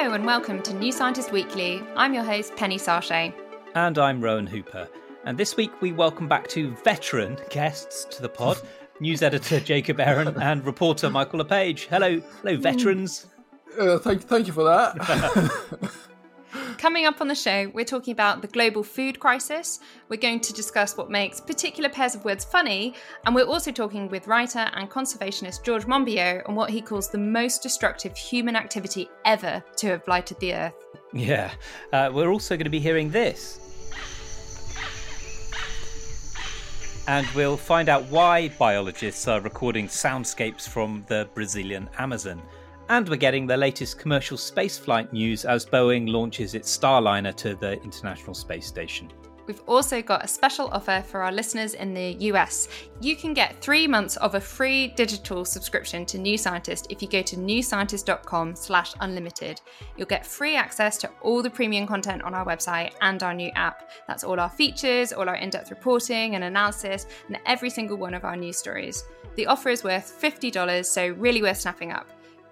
Hello and welcome to New Scientist Weekly. I'm your host, Penny Sarchet. And I'm Rowan Hooper. And this week we welcome back two veteran guests to the pod news editor Jacob Aron and reporter Michael LePage. Hello, hello, veterans. Uh, thank, thank you for that. Coming up on the show, we're talking about the global food crisis. We're going to discuss what makes particular pairs of words funny, and we're also talking with writer and conservationist George Monbiot on what he calls the most destructive human activity ever to have blighted the earth. Yeah, uh, we're also going to be hearing this. And we'll find out why biologists are recording soundscapes from the Brazilian Amazon. And we're getting the latest commercial spaceflight news as Boeing launches its Starliner to the International Space Station. We've also got a special offer for our listeners in the US. You can get three months of a free digital subscription to New Scientist if you go to newscientist.com slash unlimited. You'll get free access to all the premium content on our website and our new app. That's all our features, all our in-depth reporting and analysis, and every single one of our news stories. The offer is worth $50, so really worth snapping up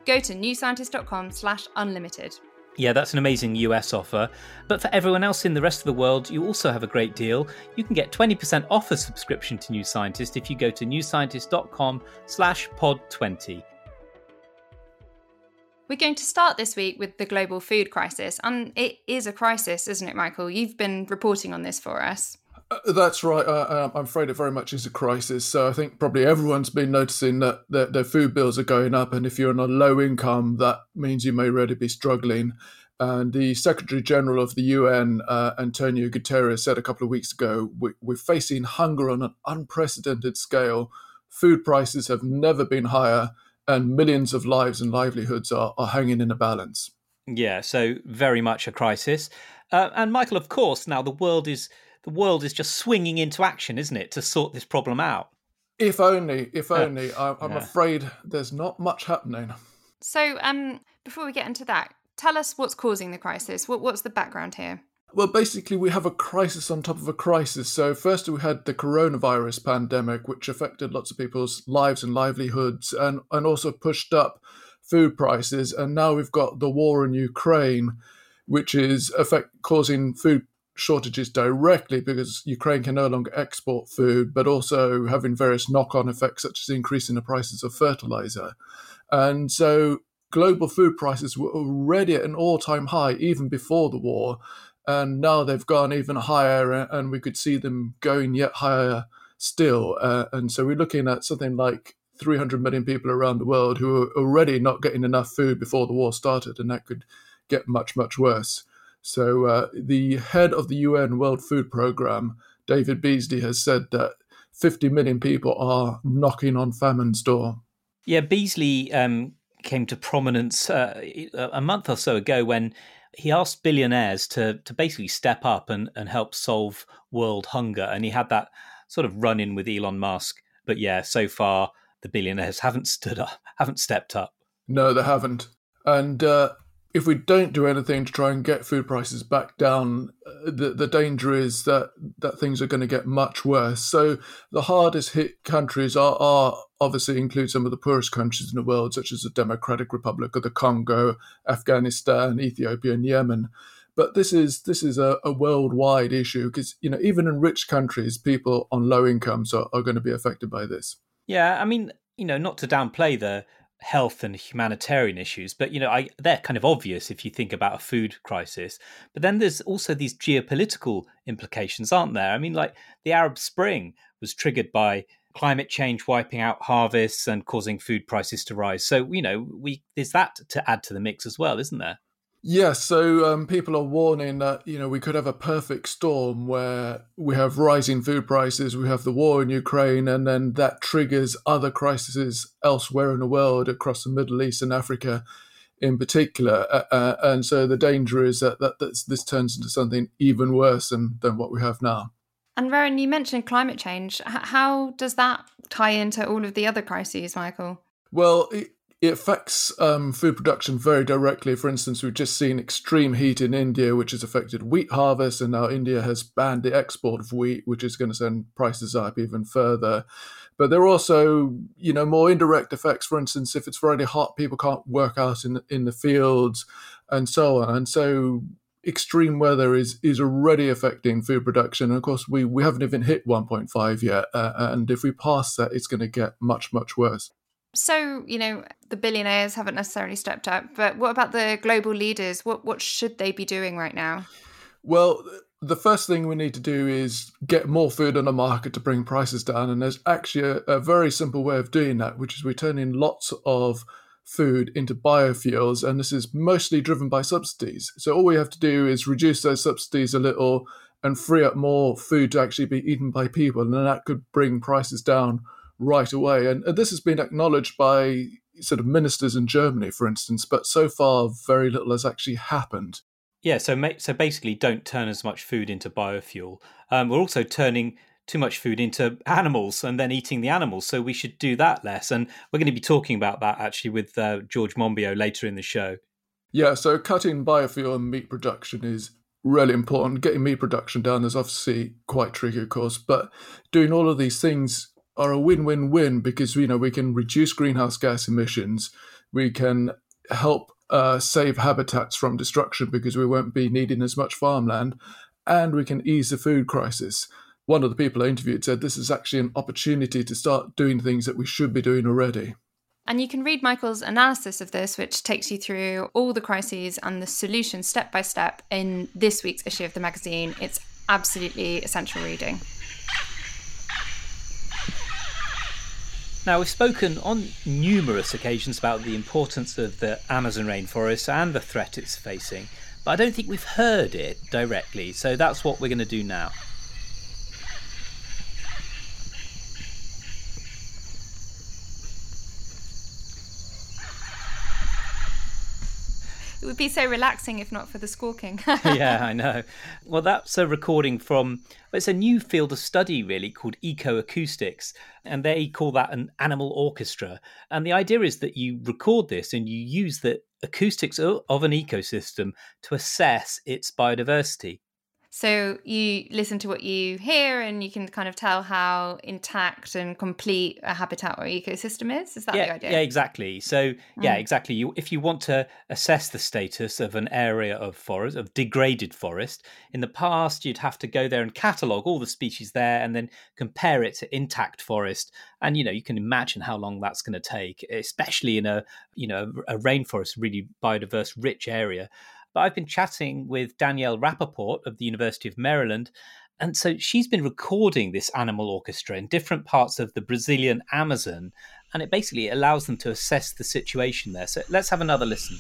go to newscientist.com slash unlimited. Yeah, that's an amazing US offer. But for everyone else in the rest of the world, you also have a great deal. You can get 20% off a subscription to New Scientist if you go to newscientist.com slash pod20. We're going to start this week with the global food crisis. And it is a crisis, isn't it, Michael? You've been reporting on this for us. Uh, that's right. Uh, I'm afraid it very much is a crisis. So I think probably everyone's been noticing that their, their, food bills are going up, and if you're on a low income, that means you may really be struggling. And the Secretary General of the UN, uh, Antonio Guterres, said a couple of weeks ago, we, we're facing hunger on an unprecedented scale. Food prices have never been higher, and millions of lives and livelihoods are, are hanging in a balance. Yeah, so very much a crisis. Uh, and Michael, of course, now the world is the world is just swinging into action, isn't it, to sort this problem out? If only, if only. I'm, I'm yeah. afraid there's not much happening. So, um, before we get into that, tell us what's causing the crisis. What, what's the background here? Well, basically, we have a crisis on top of a crisis. So, first, we had the coronavirus pandemic, which affected lots of people's lives and livelihoods and, and also pushed up food prices. And now we've got the war in Ukraine, which is affect, causing food shortages directly because Ukraine can no longer export food, but also having various knock on effects, such as increasing the prices of fertilizer. And so global food prices were already at an all time high even before the war. And now they've gone even higher, and we could see them going yet higher still. Uh, and so we're looking at something like 300 million people around the world who are already not getting enough food before the war started, and that could get much, much worse. So uh, the head of the UN World Food Programme, David Beasley, has said that 50 million people are knocking on famine's door. Yeah, Beasley um, came to prominence uh, a month or so ago when he asked billionaires to to basically step up and, and help solve world hunger, and he had that sort of run in with Elon Musk. But yeah, so far the billionaires haven't stood up, haven't stepped up. No, they haven't. And uh, if we don't do anything to try and get food prices back down, uh, the, the danger is that, that things are going to get much worse. So the hardest hit countries are, are obviously include some of the poorest countries in the world, such as the Democratic Republic of the Congo, Afghanistan, Ethiopia, and Yemen. But this is this is a, a worldwide issue because you know even in rich countries, people on low incomes are, are going to be affected by this. Yeah, I mean, you know, not to downplay the health and humanitarian issues but you know I, they're kind of obvious if you think about a food crisis. But then there's also these geopolitical implications aren't there? I mean like the arab spring was triggered by climate change wiping out harvests and causing food prices to rise. So you know we there's that to add to the mix as well isn't there Yes, so um, people are warning that you know we could have a perfect storm where we have rising food prices, we have the war in Ukraine, and then that triggers other crises elsewhere in the world, across the Middle East and Africa, in particular. Uh, uh, and so the danger is that, that this turns into something even worse than, than what we have now. And Rowan, you mentioned climate change. H- how does that tie into all of the other crises, Michael? Well, it, it affects um, food production very directly. For instance, we've just seen extreme heat in India, which has affected wheat harvest, and now India has banned the export of wheat, which is going to send prices up even further. But there are also, you know, more indirect effects. For instance, if it's really hot, people can't work out in in the fields, and so on. And so, extreme weather is is already affecting food production. And of course, we we haven't even hit 1.5 yet. Uh, and if we pass that, it's going to get much much worse. So, you know, the billionaires haven't necessarily stepped up, but what about the global leaders? What what should they be doing right now? Well, the first thing we need to do is get more food on the market to bring prices down. And there's actually a, a very simple way of doing that, which is we turn in lots of food into biofuels, and this is mostly driven by subsidies. So all we have to do is reduce those subsidies a little and free up more food to actually be eaten by people, and then that could bring prices down right away. And, and this has been acknowledged by sort of ministers in Germany, for instance, but so far very little has actually happened. Yeah, so so basically, don't turn as much food into biofuel. Um, we're also turning too much food into animals and then eating the animals. So we should do that less. And we're going to be talking about that actually with uh, George Monbiot later in the show. Yeah, so cutting biofuel and meat production is really important. Getting meat production down is obviously quite tricky, of course, but doing all of these things are a win-win-win because you know we can reduce greenhouse gas emissions, we can help uh, save habitats from destruction because we won't be needing as much farmland, and we can ease the food crisis. One of the people I interviewed said this is actually an opportunity to start doing things that we should be doing already. And you can read Michael's analysis of this, which takes you through all the crises and the solutions step by step in this week's issue of the magazine. It's absolutely essential reading. Now, we've spoken on numerous occasions about the importance of the Amazon rainforest and the threat it's facing, but I don't think we've heard it directly, so that's what we're going to do now. It would be so relaxing if not for the squawking. yeah, I know. Well, that's a recording from, it's a new field of study really called ecoacoustics, and they call that an animal orchestra. And the idea is that you record this and you use the acoustics of an ecosystem to assess its biodiversity. So you listen to what you hear and you can kind of tell how intact and complete a habitat or ecosystem is. Is that yeah, the idea? Yeah, exactly. So yeah, mm. exactly. You if you want to assess the status of an area of forest, of degraded forest, in the past you'd have to go there and catalogue all the species there and then compare it to intact forest. And you know, you can imagine how long that's going to take, especially in a you know, a rainforest, really biodiverse, rich area. But I've been chatting with Danielle Rappaport of the University of Maryland. And so she's been recording this animal orchestra in different parts of the Brazilian Amazon. And it basically allows them to assess the situation there. So let's have another listen.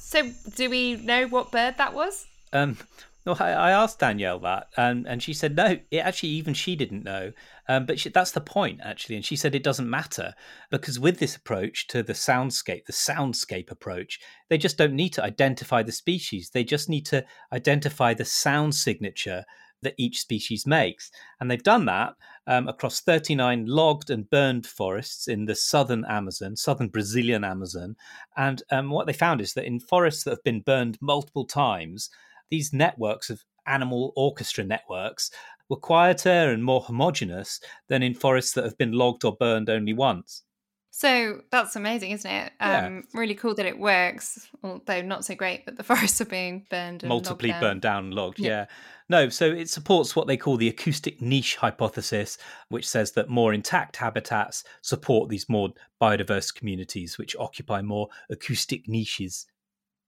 So, do we know what bird that was? Um, no, I, asked Danielle that, and, and she said no. It actually, even she didn't know. Um, but she, that's the point, actually. And she said it doesn't matter because with this approach to the soundscape, the soundscape approach, they just don't need to identify the species. They just need to identify the sound signature that each species makes. And they've done that um, across 39 logged and burned forests in the southern Amazon, southern Brazilian Amazon. And um, what they found is that in forests that have been burned multiple times, these networks of animal orchestra networks were quieter and more homogenous than in forests that have been logged or burned only once. So that's amazing, isn't it? Um, yeah. Really cool that it works, although not so great that the forests are being burned. Multiply down. burned down and logged, yeah. yeah. No, so it supports what they call the acoustic niche hypothesis, which says that more intact habitats support these more biodiverse communities, which occupy more acoustic niches.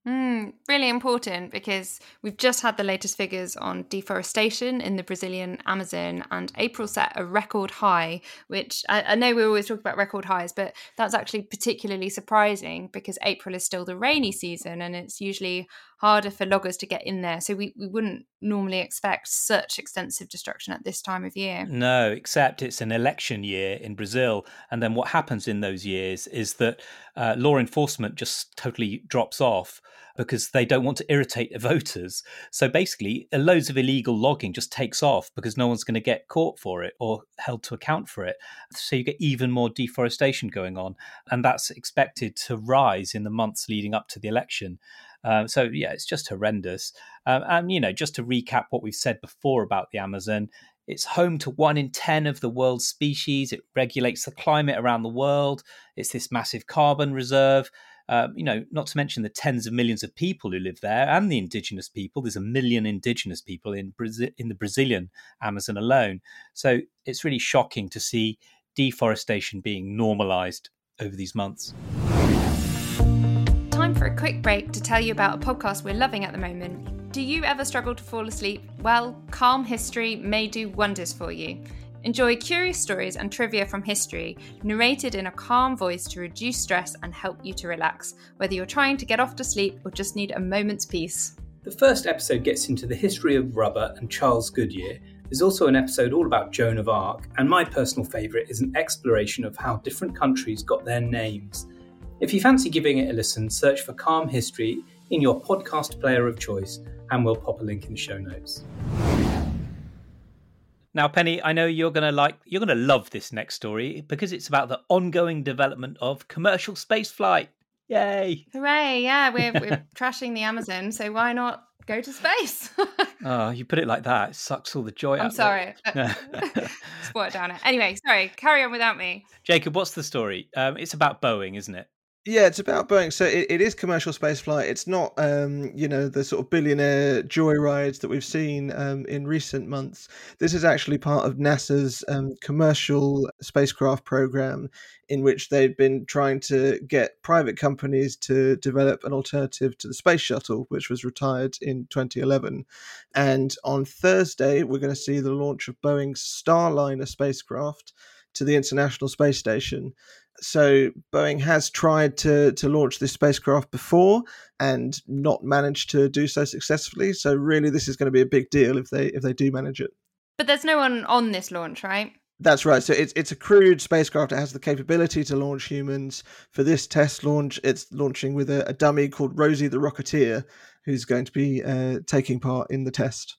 Mm, really important because we've just had the latest figures on deforestation in the Brazilian Amazon, and April set a record high, which I, I, know we always talk about record highs, but that's actually particularly surprising because April is still the rainy season and it's usually harder for loggers to get in there. So we, we wouldn't normally expect such extensive destruction at this time of year. No, except it's an election year in Brazil. And then what happens in those years is that uh, law enforcement just totally drops off because they don't want to irritate the voters. So basically, loads of illegal logging just takes off because no one's going to get caught for it or held to account for it. So you get even more deforestation going on. And that's expected to rise in the months leading up to the election. Um, so yeah, it's just horrendous. Um, and you know, just to recap what we've said before about the Amazon, it's home to one in 10 of the world's species. It regulates the climate around the world. It's this massive carbon reserve. Um, you know, not to mention the tens of millions of people who live there and the indigenous people. There's a million indigenous people in Brazil, in the Brazilian Amazon alone. So it's really shocking to see deforestation being normalized over these months. For a quick break to tell you about a podcast we're loving at the moment do you ever struggle to fall asleep? Well, Calm History may do wonders for you. Enjoy curious stories and trivia from history, narrated in a calm voice to reduce stress and help you to relax, whether you're trying to get off to sleep or just need a moment's peace. The first episode gets into the history of rubber and Charles Goodyear. There's also an episode all about Joan of Arc, and my personal favourite is an exploration of how different countries got their names. If you fancy giving it a listen, search for Calm History in your podcast player of choice and we'll pop a link in the show notes. Now, Penny, I know you're going to like, you're going to love this next story because it's about the ongoing development of commercial spaceflight. Yay! Hooray! Yeah, we're we're trashing the Amazon, so why not go to space? oh, you put it like that, it sucks all the joy I'm out. sorry. Sport down it. Anyway, sorry. Carry on without me. Jacob, what's the story? Um, it's about Boeing, isn't it? Yeah, it's about Boeing. So it, it is commercial spaceflight. It's not, um, you know, the sort of billionaire joyrides that we've seen um, in recent months. This is actually part of NASA's um, commercial spacecraft program, in which they've been trying to get private companies to develop an alternative to the space shuttle, which was retired in 2011. And on Thursday, we're going to see the launch of Boeing's Starliner spacecraft to the International Space Station so Boeing has tried to to launch this spacecraft before and not managed to do so successfully. So really, this is going to be a big deal if they if they do manage it. But there's no one on this launch, right? That's right. So it's it's a crewed spacecraft. It has the capability to launch humans. For this test launch, it's launching with a, a dummy called Rosie the Rocketeer, who's going to be uh, taking part in the test.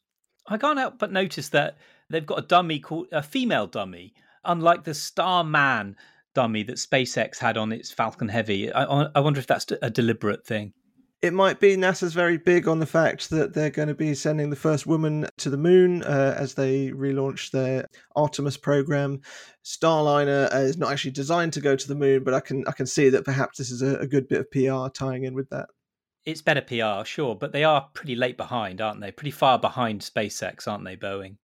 I can't help but notice that they've got a dummy called a female dummy, unlike the Starman dummy that SpaceX had on its Falcon Heavy. I, I wonder if that's a deliberate thing. It might be NASA's very big on the fact that they're going to be sending the first woman to the moon uh, as they relaunch their Artemis program. Starliner uh, is not actually designed to go to the moon, but I can I can see that perhaps this is a, a good bit of PR tying in with that. It's better PR, sure, but they are pretty late behind, aren't they? Pretty far behind SpaceX, aren't they, Boeing?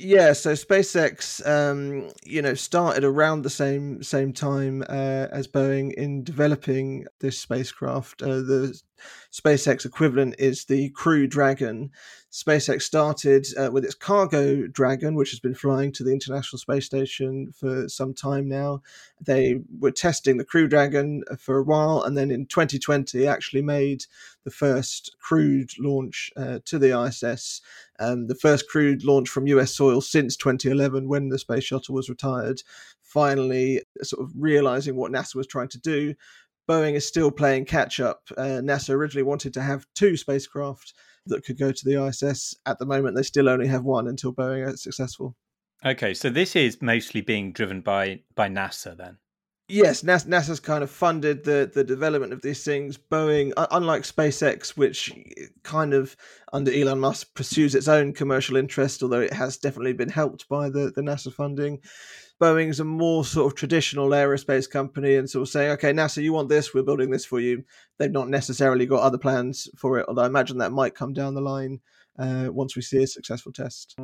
Yeah, so SpaceX, um, you know, started around the same same time uh, as Boeing in developing this spacecraft. Uh, the SpaceX equivalent is the Crew Dragon. SpaceX started uh, with its Cargo Dragon, which has been flying to the International Space Station for some time now. They were testing the Crew Dragon for a while, and then in 2020 actually made the first crewed launch uh, to the ISS. Um, the first crewed launch from US soil since 2011, when the space shuttle was retired. Finally, sort of realizing what NASA was trying to do, Boeing is still playing catch up. Uh, NASA originally wanted to have two spacecraft that could go to the ISS. At the moment, they still only have one until Boeing is successful. Okay, so this is mostly being driven by by NASA then. Yes, NASA's kind of funded the the development of these things. Boeing, unlike SpaceX, which kind of under Elon Musk pursues its own commercial interest, although it has definitely been helped by the the NASA funding. Boeing's a more sort of traditional aerospace company and sort of saying, okay, NASA, you want this, we're building this for you. They've not necessarily got other plans for it, although I imagine that might come down the line uh, once we see a successful test.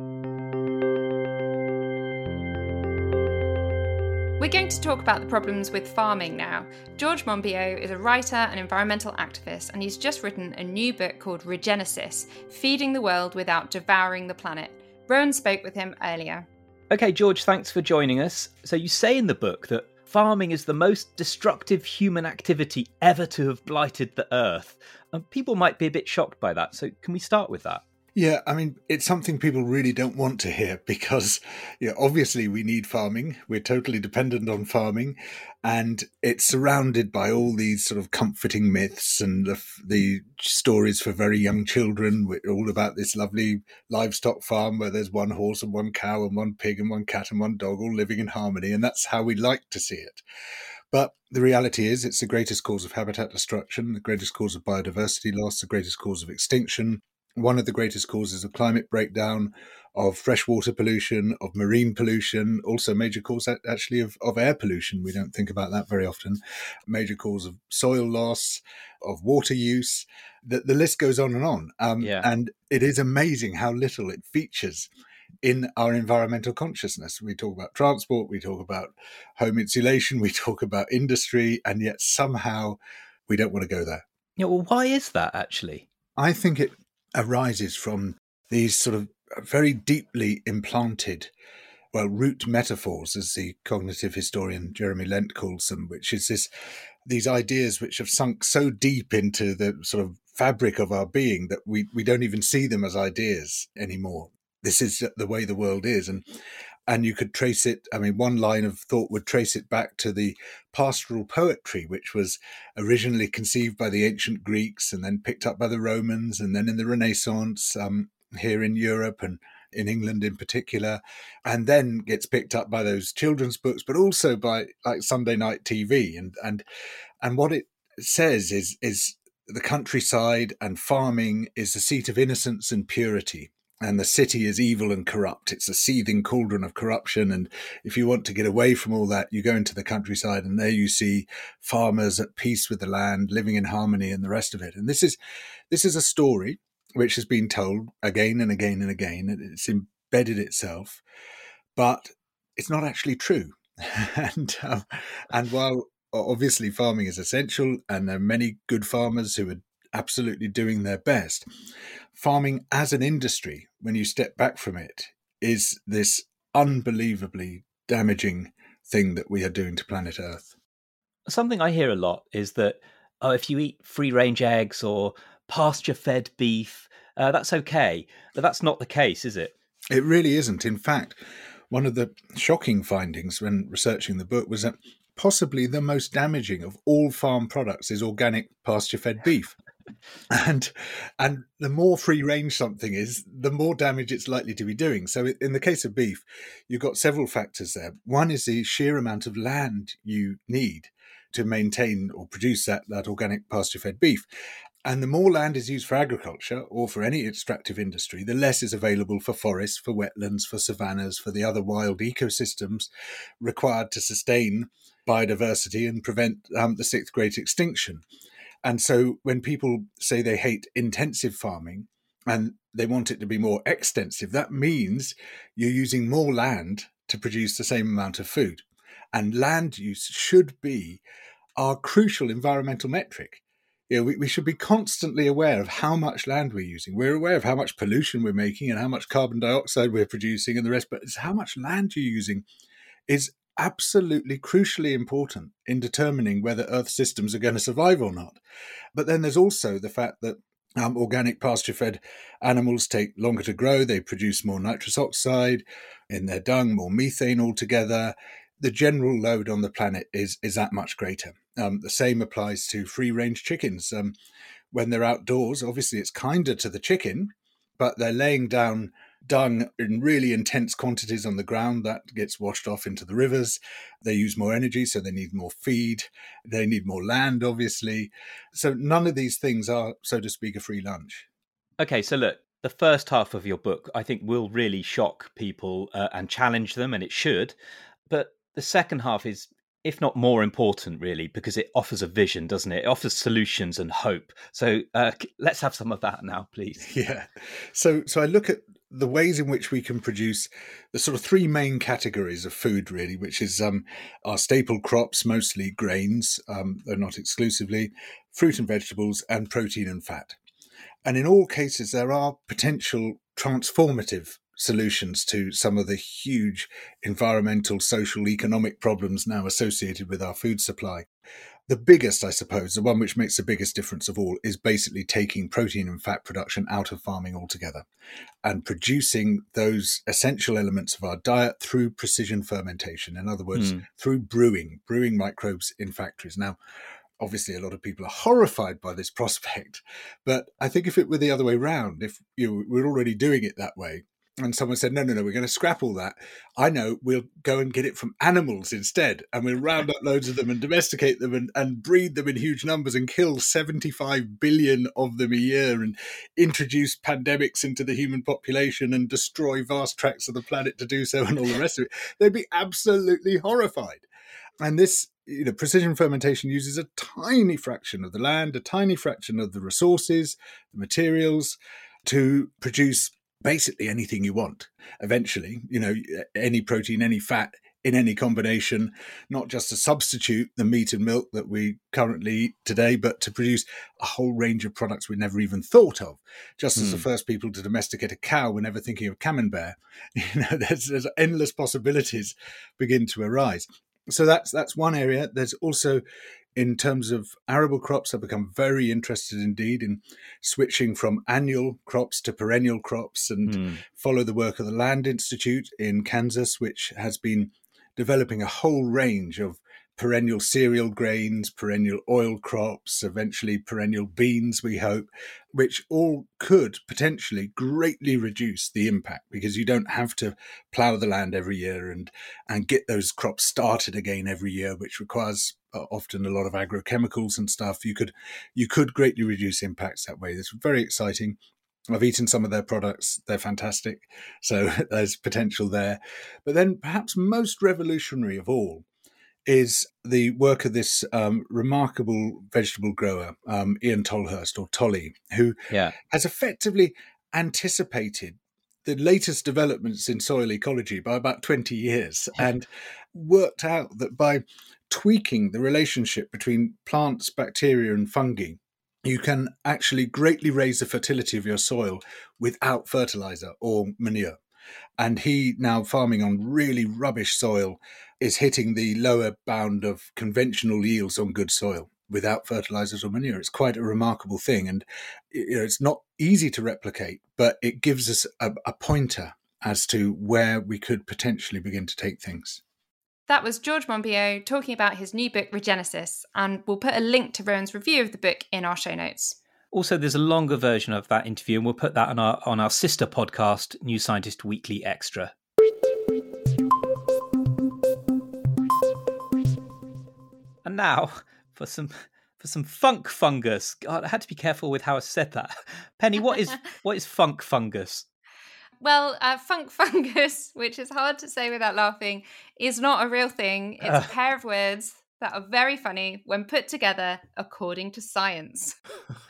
We're going to talk about the problems with farming now. George Monbiot is a writer and environmental activist, and he's just written a new book called Regenesis Feeding the World Without Devouring the Planet. Rowan spoke with him earlier. Okay, George, thanks for joining us. So, you say in the book that farming is the most destructive human activity ever to have blighted the earth. And people might be a bit shocked by that. So, can we start with that? Yeah, I mean, it's something people really don't want to hear because, yeah, obviously we need farming. We're totally dependent on farming, and it's surrounded by all these sort of comforting myths and the, the stories for very young children, all about this lovely livestock farm where there's one horse and one cow and one pig and one cat and one dog all living in harmony, and that's how we like to see it. But the reality is, it's the greatest cause of habitat destruction, the greatest cause of biodiversity loss, the greatest cause of extinction, one of the greatest causes of climate breakdown, of freshwater pollution, of marine pollution, also major cause actually of, of air pollution. We don't think about that very often. Major cause of soil loss, of water use. The, the list goes on and on. Um, yeah. And it is amazing how little it features in our environmental consciousness. We talk about transport, we talk about home insulation, we talk about industry, and yet somehow we don't want to go there. Yeah, well, why is that actually? I think it arises from these sort of very deeply implanted, well, root metaphors, as the cognitive historian Jeremy Lent calls them, which is this these ideas which have sunk so deep into the sort of fabric of our being that we, we don't even see them as ideas anymore. This is the way the world is. And and you could trace it. I mean, one line of thought would trace it back to the pastoral poetry, which was originally conceived by the ancient Greeks and then picked up by the Romans, and then in the Renaissance um, here in Europe and in England in particular, and then gets picked up by those children's books, but also by like Sunday night TV. And and and what it says is is the countryside and farming is the seat of innocence and purity and the city is evil and corrupt. It's a seething cauldron of corruption. And if you want to get away from all that, you go into the countryside and there you see farmers at peace with the land, living in harmony and the rest of it. And this is, this is a story which has been told again and again and again. and It's embedded itself, but it's not actually true. and, um, and while obviously farming is essential and there are many good farmers who are absolutely doing their best. Farming as an industry, when you step back from it, is this unbelievably damaging thing that we are doing to planet Earth. Something I hear a lot is that oh, if you eat free range eggs or pasture fed beef, uh, that's okay. But that's not the case, is it? It really isn't. In fact, one of the shocking findings when researching the book was that possibly the most damaging of all farm products is organic pasture fed beef and and the more free range something is the more damage it's likely to be doing. So in the case of beef you've got several factors there. One is the sheer amount of land you need to maintain or produce that, that organic pasture fed beef. And the more land is used for agriculture or for any extractive industry, the less is available for forests, for wetlands, for savannas, for the other wild ecosystems required to sustain biodiversity and prevent um, the sixth great extinction. And so when people say they hate intensive farming and they want it to be more extensive, that means you're using more land to produce the same amount of food. And land use should be our crucial environmental metric. You know, we, we should be constantly aware of how much land we're using. We're aware of how much pollution we're making and how much carbon dioxide we're producing and the rest, but it's how much land you're using is absolutely crucially important in determining whether Earth systems are going to survive or not. But then there's also the fact that um, organic pasture fed animals take longer to grow, they produce more nitrous oxide in their dung, more methane altogether. The general load on the planet is, is that much greater. Um, the same applies to free range chickens. Um, when they're outdoors, obviously it's kinder to the chicken, but they're laying down dung in really intense quantities on the ground that gets washed off into the rivers they use more energy so they need more feed they need more land obviously so none of these things are so to speak a free lunch okay so look the first half of your book i think will really shock people uh, and challenge them and it should but the second half is if not more important, really, because it offers a vision, doesn't it? It offers solutions and hope. So uh, let's have some of that now, please. Yeah. So, so I look at the ways in which we can produce the sort of three main categories of food, really, which is um, our staple crops, mostly grains, um, though not exclusively, fruit and vegetables, and protein and fat. And in all cases, there are potential transformative solutions to some of the huge environmental, social, economic problems now associated with our food supply. The biggest, I suppose, the one which makes the biggest difference of all, is basically taking protein and fat production out of farming altogether and producing those essential elements of our diet through precision fermentation. In other words, mm. through brewing, brewing microbes in factories. Now, obviously a lot of people are horrified by this prospect but i think if it were the other way round if you know, we're already doing it that way and someone said, no, no, no, we're going to scrap all that. I know we'll go and get it from animals instead. And we'll round up loads of them and domesticate them and, and breed them in huge numbers and kill 75 billion of them a year and introduce pandemics into the human population and destroy vast tracts of the planet to do so and all the rest of it. They'd be absolutely horrified. And this you know, precision fermentation uses a tiny fraction of the land, a tiny fraction of the resources, the materials to produce basically anything you want eventually you know any protein any fat in any combination not just to substitute the meat and milk that we currently eat today but to produce a whole range of products we never even thought of just as mm. the hmm. first people to domesticate a cow were never thinking of camembert you know there's, there's endless possibilities begin to arise so that's that's one area there's also in terms of arable crops, I've become very interested indeed in switching from annual crops to perennial crops and mm. follow the work of the Land Institute in Kansas, which has been developing a whole range of perennial cereal grains, perennial oil crops, eventually perennial beans, we hope, which all could potentially greatly reduce the impact because you don't have to plough the land every year and, and get those crops started again every year, which requires uh, often a lot of agrochemicals and stuff. You could you could greatly reduce impacts that way. It's very exciting. I've eaten some of their products. They're fantastic. So there's potential there. But then perhaps most revolutionary of all is the work of this um, remarkable vegetable grower, um, Ian Tolhurst or Tolly, who yeah. has effectively anticipated the latest developments in soil ecology by about 20 years and worked out that by tweaking the relationship between plants, bacteria, and fungi, you can actually greatly raise the fertility of your soil without fertilizer or manure. And he, now farming on really rubbish soil, is hitting the lower bound of conventional yields on good soil without fertilizers or manure. It's quite a remarkable thing. And you know, it's not easy to replicate, but it gives us a, a pointer as to where we could potentially begin to take things. That was George Monbiot talking about his new book, Regenesis, and we'll put a link to Rowan's review of the book in our show notes. Also, there's a longer version of that interview, and we'll put that on our on our sister podcast, New Scientist Weekly Extra. And now for some for some funk fungus. God, I had to be careful with how I said that. Penny, what is what is funk fungus? Well, uh, funk fungus, which is hard to say without laughing, is not a real thing. It's uh. a pair of words that are very funny when put together according to science.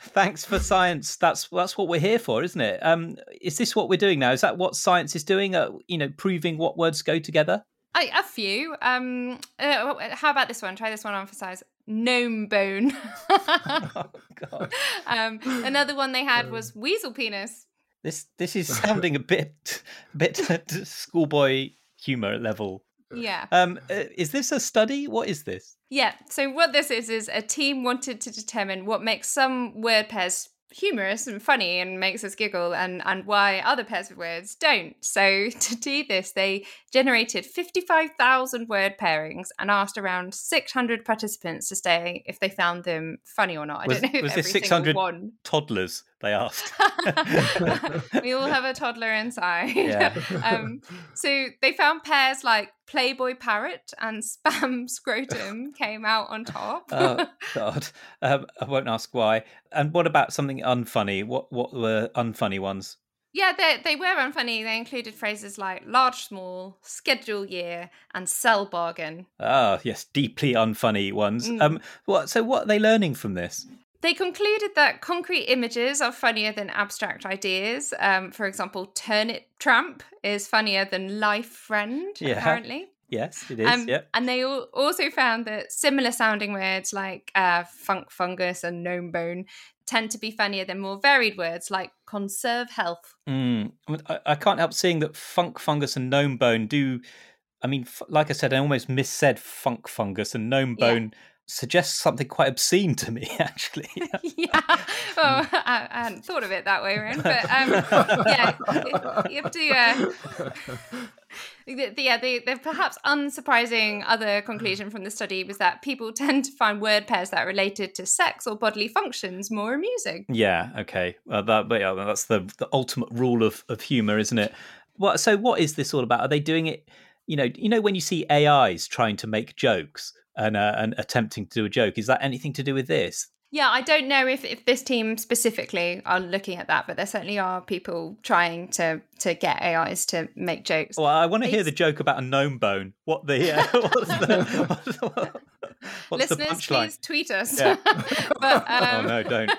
Thanks for science. That's that's what we're here for, isn't it? Um, is this what we're doing now? Is that what science is doing? Uh, you know, proving what words go together. I, a few. Um, uh, how about this one? Try this one on for size. Gnome bone. oh, God. Um, another one they had was weasel penis. This this is sounding a bit bit schoolboy humor level. Yeah. Um, uh, is this a study? What is this? Yeah. So what this is is a team wanted to determine what makes some word pairs humorous and funny and makes us giggle and and why other pairs of words don't. So to do this they generated 55,000 word pairings and asked around 600 participants to say if they found them funny or not. I was, don't know was this 600 toddlers they asked we all have a toddler inside yeah. um, so they found pairs like Playboy Parrot and Spam Scrotum came out on top. oh God! Um, I won't ask why. And what about something unfunny? What what were unfunny ones? Yeah, they they were unfunny. They included phrases like large, small, schedule year, and sell bargain. Ah, yes, deeply unfunny ones. Mm. Um, what? So what are they learning from this? They concluded that concrete images are funnier than abstract ideas. Um, for example, turnip tramp is funnier than life friend, yeah. apparently. Yes, it is. Um, yep. And they also found that similar sounding words like uh, funk fungus and gnome bone, tend to be funnier than more varied words like conserve health. Mm. I, I, can't help seeing that funk fungus and gnome bone do. I mean, f- like I said, I almost missaid funk fungus and gnome bone. Yeah suggests something quite obscene to me, actually. yeah, well, I, I, hadn't thought of it that way, Ron. But um, yeah, you have to. Uh, the, the, yeah, the, the perhaps unsurprising other conclusion from the study was that people tend to find word pairs that are related to sex or bodily functions more amusing. Yeah. Okay. Well, that, but yeah, that's the the ultimate rule of of humor, isn't it? What? So, what is this all about? Are they doing it? You know, you know when you see AIs trying to make jokes, and, uh, and attempting to do a joke. Is that anything to do with this? Yeah, I don't know if, if this team specifically are looking at that, but there certainly are people trying to to get AIs to make jokes. Well, I want to hear the joke about a gnome bone. What the? Uh, what's the what's, what's Listeners, the please tweet us. Yeah. but, oh, um, oh no, don't.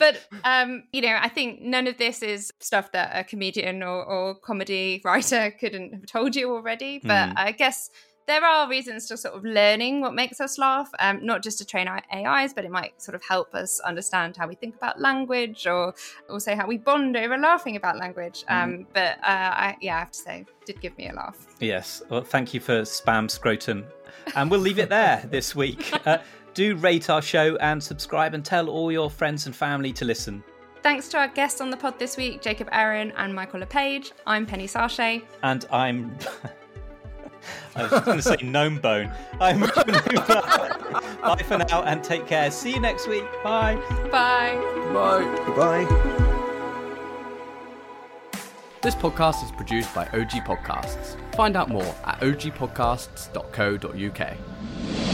but um, you know, I think none of this is stuff that a comedian or, or comedy writer couldn't have told you already. But mm. I guess there are reasons to sort of learning what makes us laugh, um, not just to train our AIs, but it might sort of help us understand how we think about language or also how we bond over laughing about language. Mm. Um, but uh, I, yeah, I have to say, did give me a laugh. Yes. Well, thank you for spam scrotum. And we'll leave it there this week. Uh, do rate our show and subscribe and tell all your friends and family to listen. Thanks to our guests on the pod this week, Jacob Aron and Michael LePage. I'm Penny Sarchet. And I'm. I was just going to say gnome bone. I'm Bye for now and take care. See you next week. Bye. Bye. Bye. Bye. This podcast is produced by OG Podcasts. Find out more at ogpodcasts.co.uk.